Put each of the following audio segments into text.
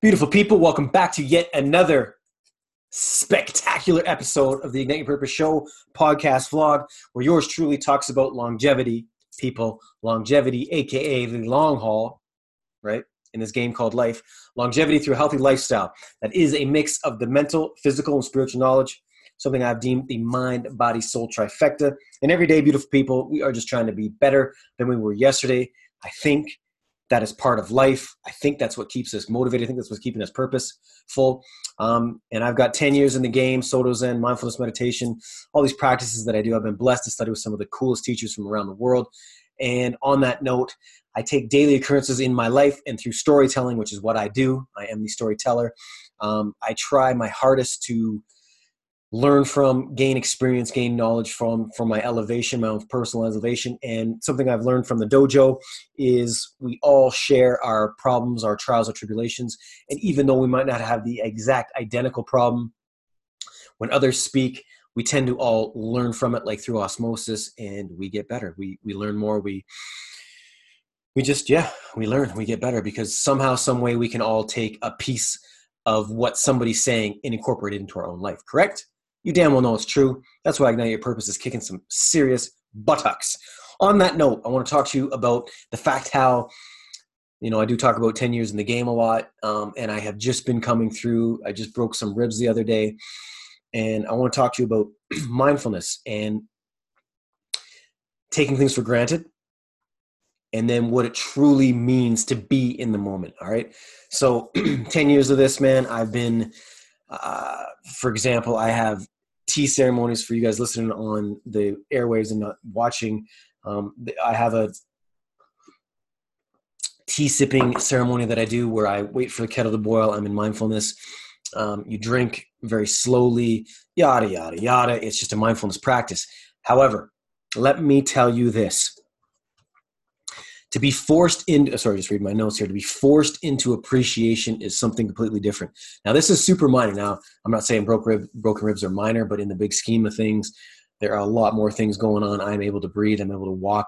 Beautiful people, welcome back to yet another spectacular episode of the Ignite Your Purpose Show podcast vlog, where yours truly talks about longevity, people, longevity, aka the long haul, right? In this game called life, longevity through a healthy lifestyle that is a mix of the mental, physical, and spiritual knowledge, something I've deemed the mind, body, soul trifecta. And every day, beautiful people, we are just trying to be better than we were yesterday. I think that is part of life. I think that's what keeps us motivated. I think that's what's keeping us purposeful. Um, and I've got 10 years in the game, Soto Zen, mindfulness meditation, all these practices that I do. I've been blessed to study with some of the coolest teachers from around the world. And on that note, I take daily occurrences in my life and through storytelling, which is what I do. I am the storyteller. Um, I try my hardest to learn from, gain experience, gain knowledge from from my elevation, my own personal elevation. And something I've learned from the dojo is we all share our problems, our trials, our tribulations. And even though we might not have the exact identical problem, when others speak, we tend to all learn from it like through osmosis and we get better. We we learn more, we we just yeah, we learn, we get better because somehow, some way we can all take a piece of what somebody's saying and incorporate it into our own life, correct? You damn well know it's true. That's why Ignite Your Purpose is kicking some serious buttocks. On that note, I want to talk to you about the fact how, you know, I do talk about 10 years in the game a lot, um, and I have just been coming through. I just broke some ribs the other day, and I want to talk to you about mindfulness and taking things for granted and then what it truly means to be in the moment. All right. So, 10 years of this, man, I've been uh, for example, I have tea ceremonies for you guys listening on the airwaves and not watching. Um, I have a tea sipping ceremony that I do where I wait for the kettle to boil. I'm in mindfulness. Um, you drink very slowly, yada, yada, yada. It's just a mindfulness practice. However, let me tell you this to be forced into sorry just read my notes here. To be forced into appreciation is something completely different. Now this is super minor. Now i'm not saying broke rib, broken ribs are minor but in the big scheme of things there are a lot more things going on. I'm able to breathe. I'm able to walk.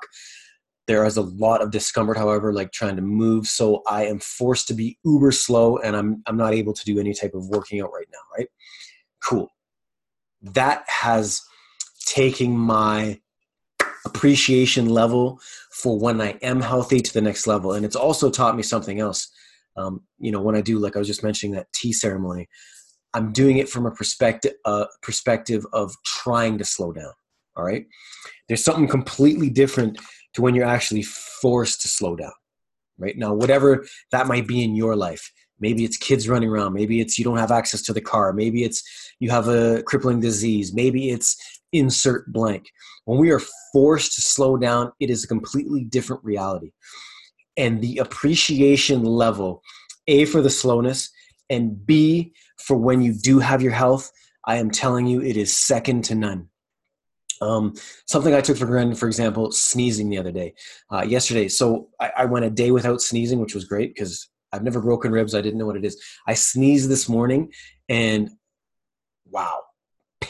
There is a lot of discomfort however like trying to move. So i am forced to be uber slow and i'm i'm not able to do any type of working out right now right? Cool. That has taken my appreciation level for when I am healthy to the next level. And it's also taught me something else. Um, you know, when I do, like I was just mentioning that tea ceremony, I'm doing it from a perspective, uh, perspective of trying to slow down. All right. There's something completely different to when you're actually forced to slow down. Right now, whatever that might be in your life, maybe it's kids running around maybe it's you don't have access to the car maybe it's you have a crippling disease maybe it's insert blank. When we are forced to slow down, it is a completely different reality. And the appreciation level, A, for the slowness, and B, for when you do have your health, I am telling you, it is second to none. Um, something I took for granted, for example, sneezing the other day, uh, yesterday. So I, I went a day without sneezing, which was great because I've never broken ribs. I didn't know what it is. I sneezed this morning, and wow,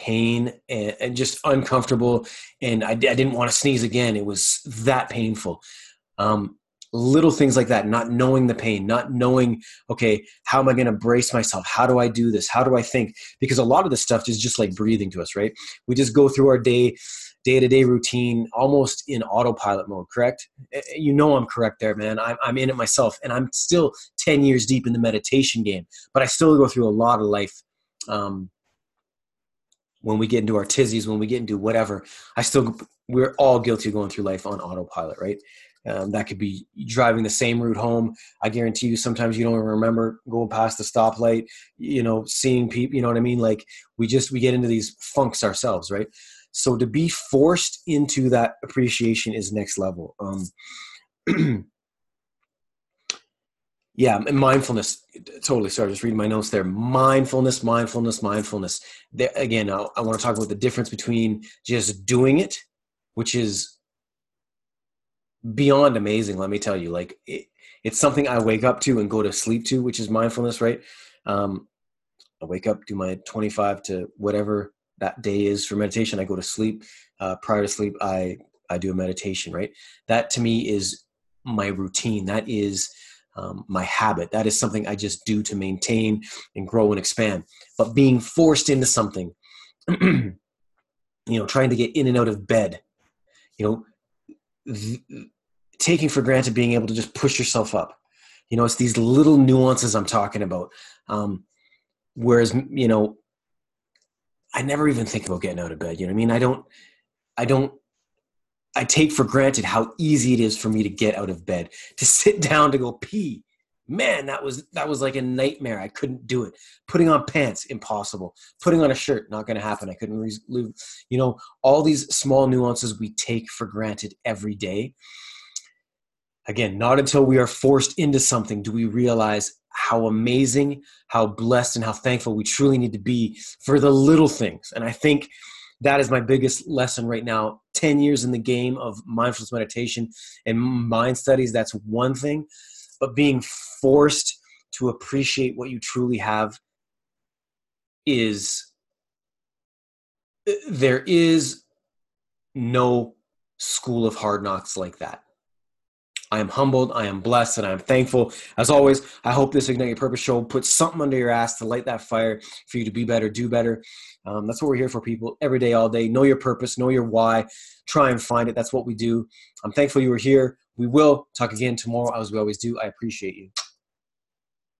pain and, and just uncomfortable. And I, I, didn't want to sneeze again. It was that painful. Um, little things like that, not knowing the pain, not knowing, okay, how am I going to brace myself? How do I do this? How do I think? Because a lot of this stuff is just like breathing to us, right? We just go through our day, day to day routine almost in autopilot mode, correct? Eh, eh, you know I'm correct there, man. I'm, I'm in it myself and I'm still 10 years deep in the meditation game, but I still go through a lot of life um, when we get into our tizzies, when we get into whatever, I still we're all guilty of going through life on autopilot, right? Um, that could be driving the same route home. I guarantee you, sometimes you don't even remember going past the stoplight. You know, seeing people. You know what I mean? Like we just we get into these funks ourselves, right? So to be forced into that appreciation is next level. Um, yeah and mindfulness totally sorry just reading my notes there. Mindfulness mindfulness mindfulness. There, again I, I want to talk about the difference between just doing it which is beyond amazing let me tell you. Like it, it's something i wake up to and go to sleep to which is mindfulness right? Um, i wake up do my 25 to whatever that day is for meditation i go to sleep. Uh, prior to sleep i i do a meditation right? That to me is my routine. That is um, my habit. That is something I just do to maintain and grow and expand. But being forced into something, you know, trying to get in and out of bed, you know, th- taking for granted being able to just push yourself up. You know, it's these little nuances I'm talking about. Um, whereas, you know, I never even think about getting out of bed. You know what I mean? I don't, I don't I take for granted how easy it is for me to get out of bed, to sit down to go pee. Man, that was that was like a nightmare. I couldn't do it. Putting on pants, impossible. Putting on a shirt, not going to happen. I couldn't re- you know, all these small nuances we take for granted every day. Again, not until we are forced into something do we realize how amazing, how blessed and how thankful we truly need to be for the little things. And I think that is my biggest lesson right now. 10 years in the game of mindfulness meditation and mind studies that's one thing but being forced to appreciate what you truly have is there is no school of hard knocks like that I am humbled, I am blessed, and I am thankful. As always, I hope this Ignite Your Purpose show puts something under your ass to light that fire for you to be better, do better. Um, that's what we're here for, people, every day, all day. Know your purpose, know your why, try and find it. That's what we do. I'm thankful you were here. We will talk again tomorrow, as we always do. I appreciate you.